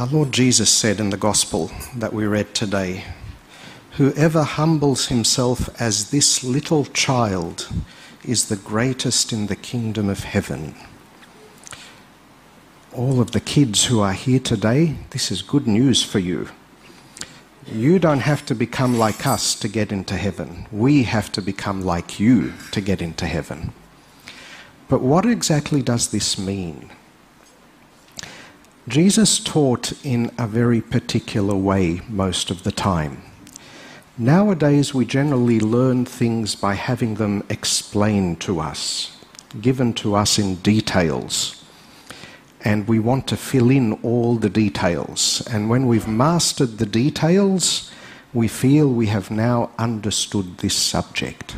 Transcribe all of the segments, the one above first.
Our Lord Jesus said in the Gospel that we read today Whoever humbles himself as this little child is the greatest in the kingdom of heaven. All of the kids who are here today, this is good news for you. You don't have to become like us to get into heaven. We have to become like you to get into heaven. But what exactly does this mean? Jesus taught in a very particular way most of the time. Nowadays, we generally learn things by having them explained to us, given to us in details. And we want to fill in all the details. And when we've mastered the details, we feel we have now understood this subject.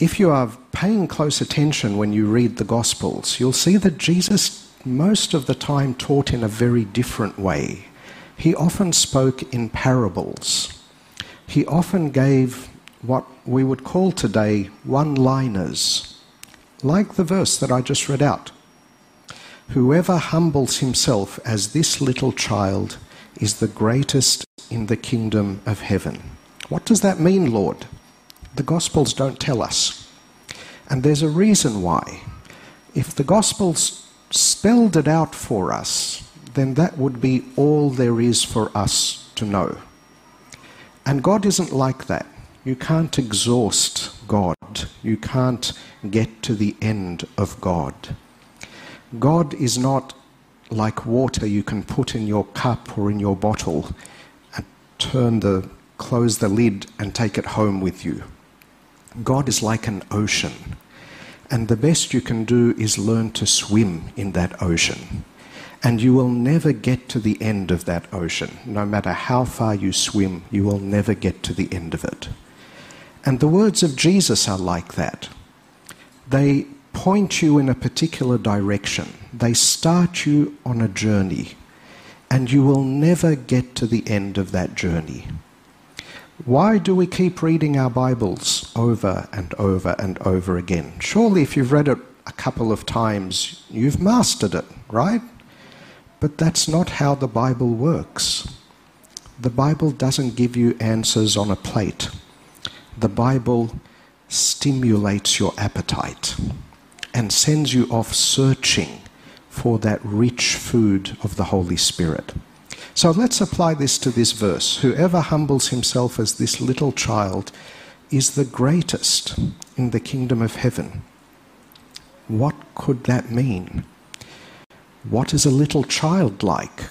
If you are paying close attention when you read the Gospels, you'll see that Jesus most of the time taught in a very different way. He often spoke in parables. He often gave what we would call today one liners, like the verse that I just read out. Whoever humbles himself as this little child is the greatest in the kingdom of heaven. What does that mean, Lord? The Gospels don't tell us. And there's a reason why. If the Gospels spelled it out for us, then that would be all there is for us to know. And God isn't like that. You can't exhaust God. You can't get to the end of God. God is not like water you can put in your cup or in your bottle and turn the close the lid and take it home with you. God is like an ocean. And the best you can do is learn to swim in that ocean. And you will never get to the end of that ocean. No matter how far you swim, you will never get to the end of it. And the words of Jesus are like that. They point you in a particular direction, they start you on a journey, and you will never get to the end of that journey. Why do we keep reading our Bibles over and over and over again? Surely, if you've read it a couple of times, you've mastered it, right? But that's not how the Bible works. The Bible doesn't give you answers on a plate. The Bible stimulates your appetite and sends you off searching for that rich food of the Holy Spirit. So let's apply this to this verse. Whoever humbles himself as this little child is the greatest in the kingdom of heaven. What could that mean? What is a little child like?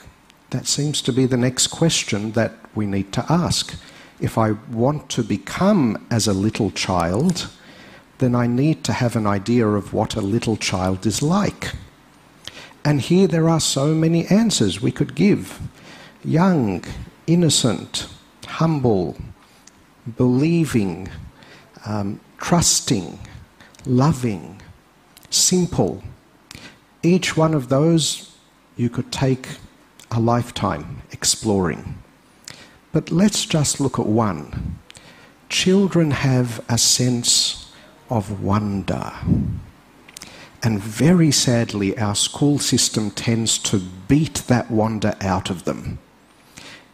That seems to be the next question that we need to ask. If I want to become as a little child, then I need to have an idea of what a little child is like. And here there are so many answers we could give young, innocent, humble, believing, um, trusting, loving, simple. Each one of those you could take a lifetime exploring. But let's just look at one. Children have a sense of wonder. And very sadly, our school system tends to beat that wonder out of them.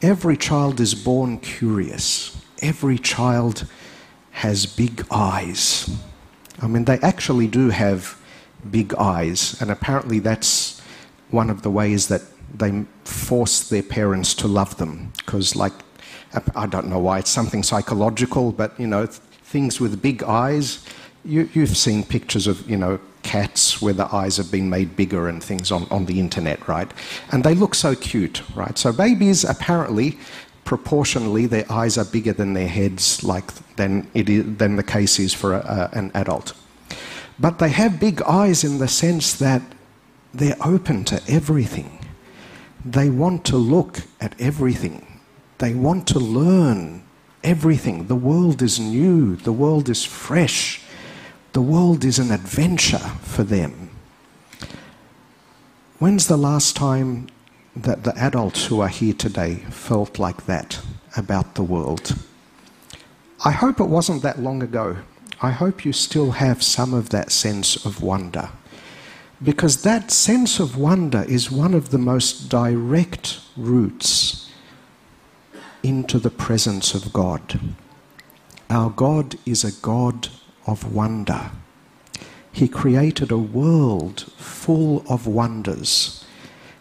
Every child is born curious. Every child has big eyes. I mean, they actually do have big eyes, and apparently that's one of the ways that they force their parents to love them. Because, like, I don't know why, it's something psychological, but, you know, things with big eyes. You, have seen pictures of, you know, cats where the eyes have been made bigger and things on, on the internet, right? And they look so cute, right? So babies apparently proportionally their eyes are bigger than their heads like than it is, than the case is for a, a, an adult. But they have big eyes in the sense that they're open to everything. They want to look at everything. They want to learn everything. The world is new, the world is fresh, the world is an adventure for them. When's the last time that the adults who are here today felt like that about the world? I hope it wasn't that long ago. I hope you still have some of that sense of wonder. Because that sense of wonder is one of the most direct routes into the presence of God. Our God is a God of wonder. He created a world full of wonders.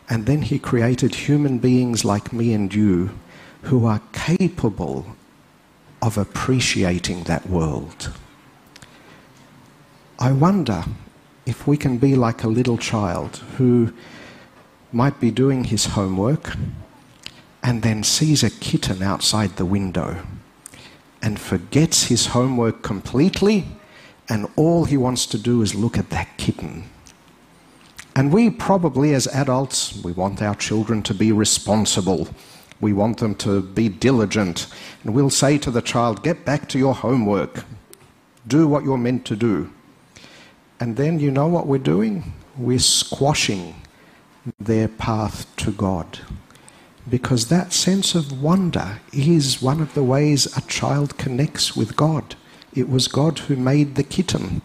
And then He created human beings like me and you who are capable of appreciating that world. I wonder if we can be like a little child who might be doing his homework and then sees a kitten outside the window and forgets his homework completely and all he wants to do is look at that kitten. And we probably, as adults, we want our children to be responsible. We want them to be diligent. And we'll say to the child, Get back to your homework. Do what you're meant to do. And then you know what we're doing? We're squashing their path to God. Because that sense of wonder is one of the ways a child connects with God. It was God who made the kitten.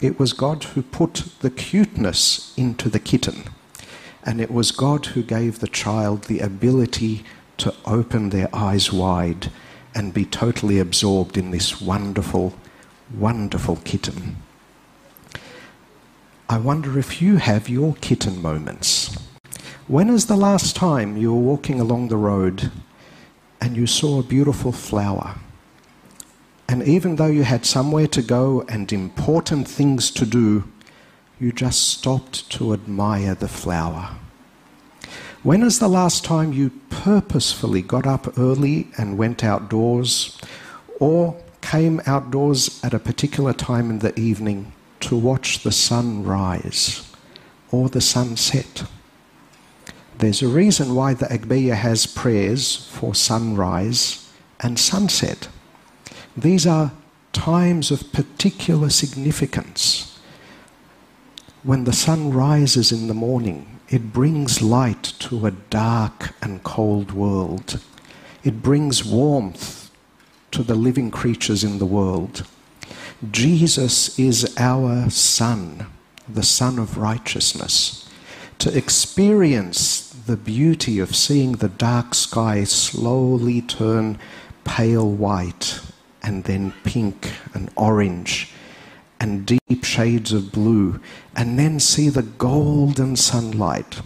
It was God who put the cuteness into the kitten. And it was God who gave the child the ability to open their eyes wide and be totally absorbed in this wonderful, wonderful kitten. I wonder if you have your kitten moments. When is the last time you were walking along the road and you saw a beautiful flower? And even though you had somewhere to go and important things to do, you just stopped to admire the flower. When is the last time you purposefully got up early and went outdoors or came outdoors at a particular time in the evening to watch the sun rise or the sunset. There's a reason why the Agbeya has prayers for sunrise and sunset. These are times of particular significance. When the sun rises in the morning, it brings light to a dark and cold world. It brings warmth to the living creatures in the world. Jesus is our Sun, the Sun of righteousness. To experience the beauty of seeing the dark sky slowly turn pale white and then pink and orange and deep shades of blue, and then see the golden sunlight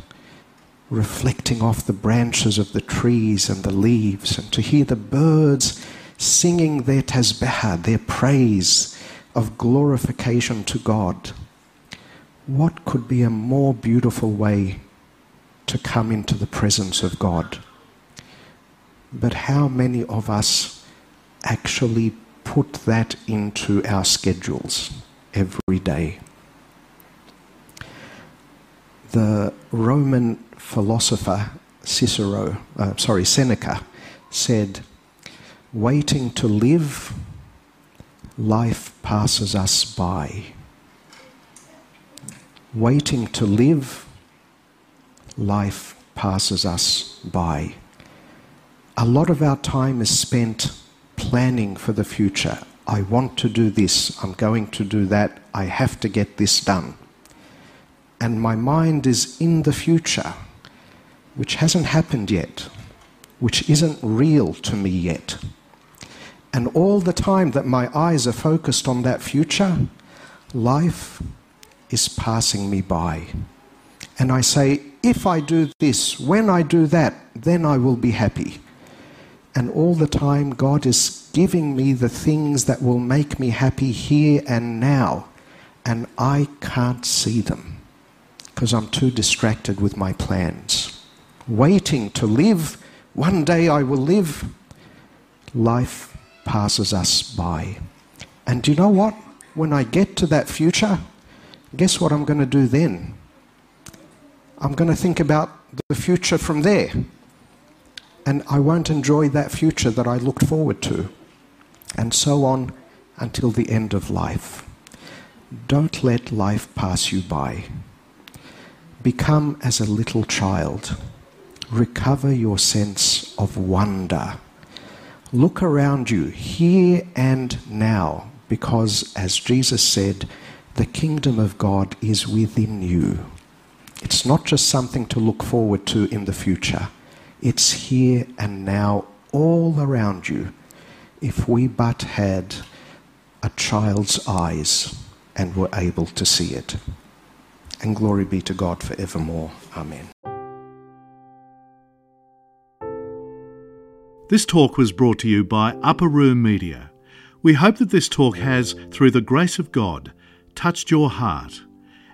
reflecting off the branches of the trees and the leaves, and to hear the birds singing their tasbihah, their praise of glorification to God, what could be a more beautiful way to come into the presence of God? But how many of us actually put that into our schedules every day? The Roman philosopher Cicero, uh, sorry, Seneca, said, Waiting to live life passes us by. Waiting to live, life passes us by. A lot of our time is spent planning for the future. I want to do this, I'm going to do that, I have to get this done. And my mind is in the future, which hasn't happened yet, which isn't real to me yet. And all the time that my eyes are focused on that future, life is passing me by. And I say, if I do this, when I do that, then I will be happy. And all the time, God is giving me the things that will make me happy here and now. And I can't see them because I'm too distracted with my plans. Waiting to live, one day I will live. Life passes us by. And do you know what? When I get to that future, guess what I'm going to do then? I'm going to think about the future from there. and I won't enjoy that future that I looked forward to. And so on until the end of life. Don't let life pass you by. Become as a little child. Recover your sense of wonder. Look around you, here and now, because, as Jesus said, the kingdom of God is within you. It's not just something to look forward to in the future, it's here and now, all around you. If we but had a child's eyes and were able to see it. And glory be to God forevermore. Amen. This talk was brought to you by Upper Room Media. We hope that this talk has, through the grace of God, touched your heart,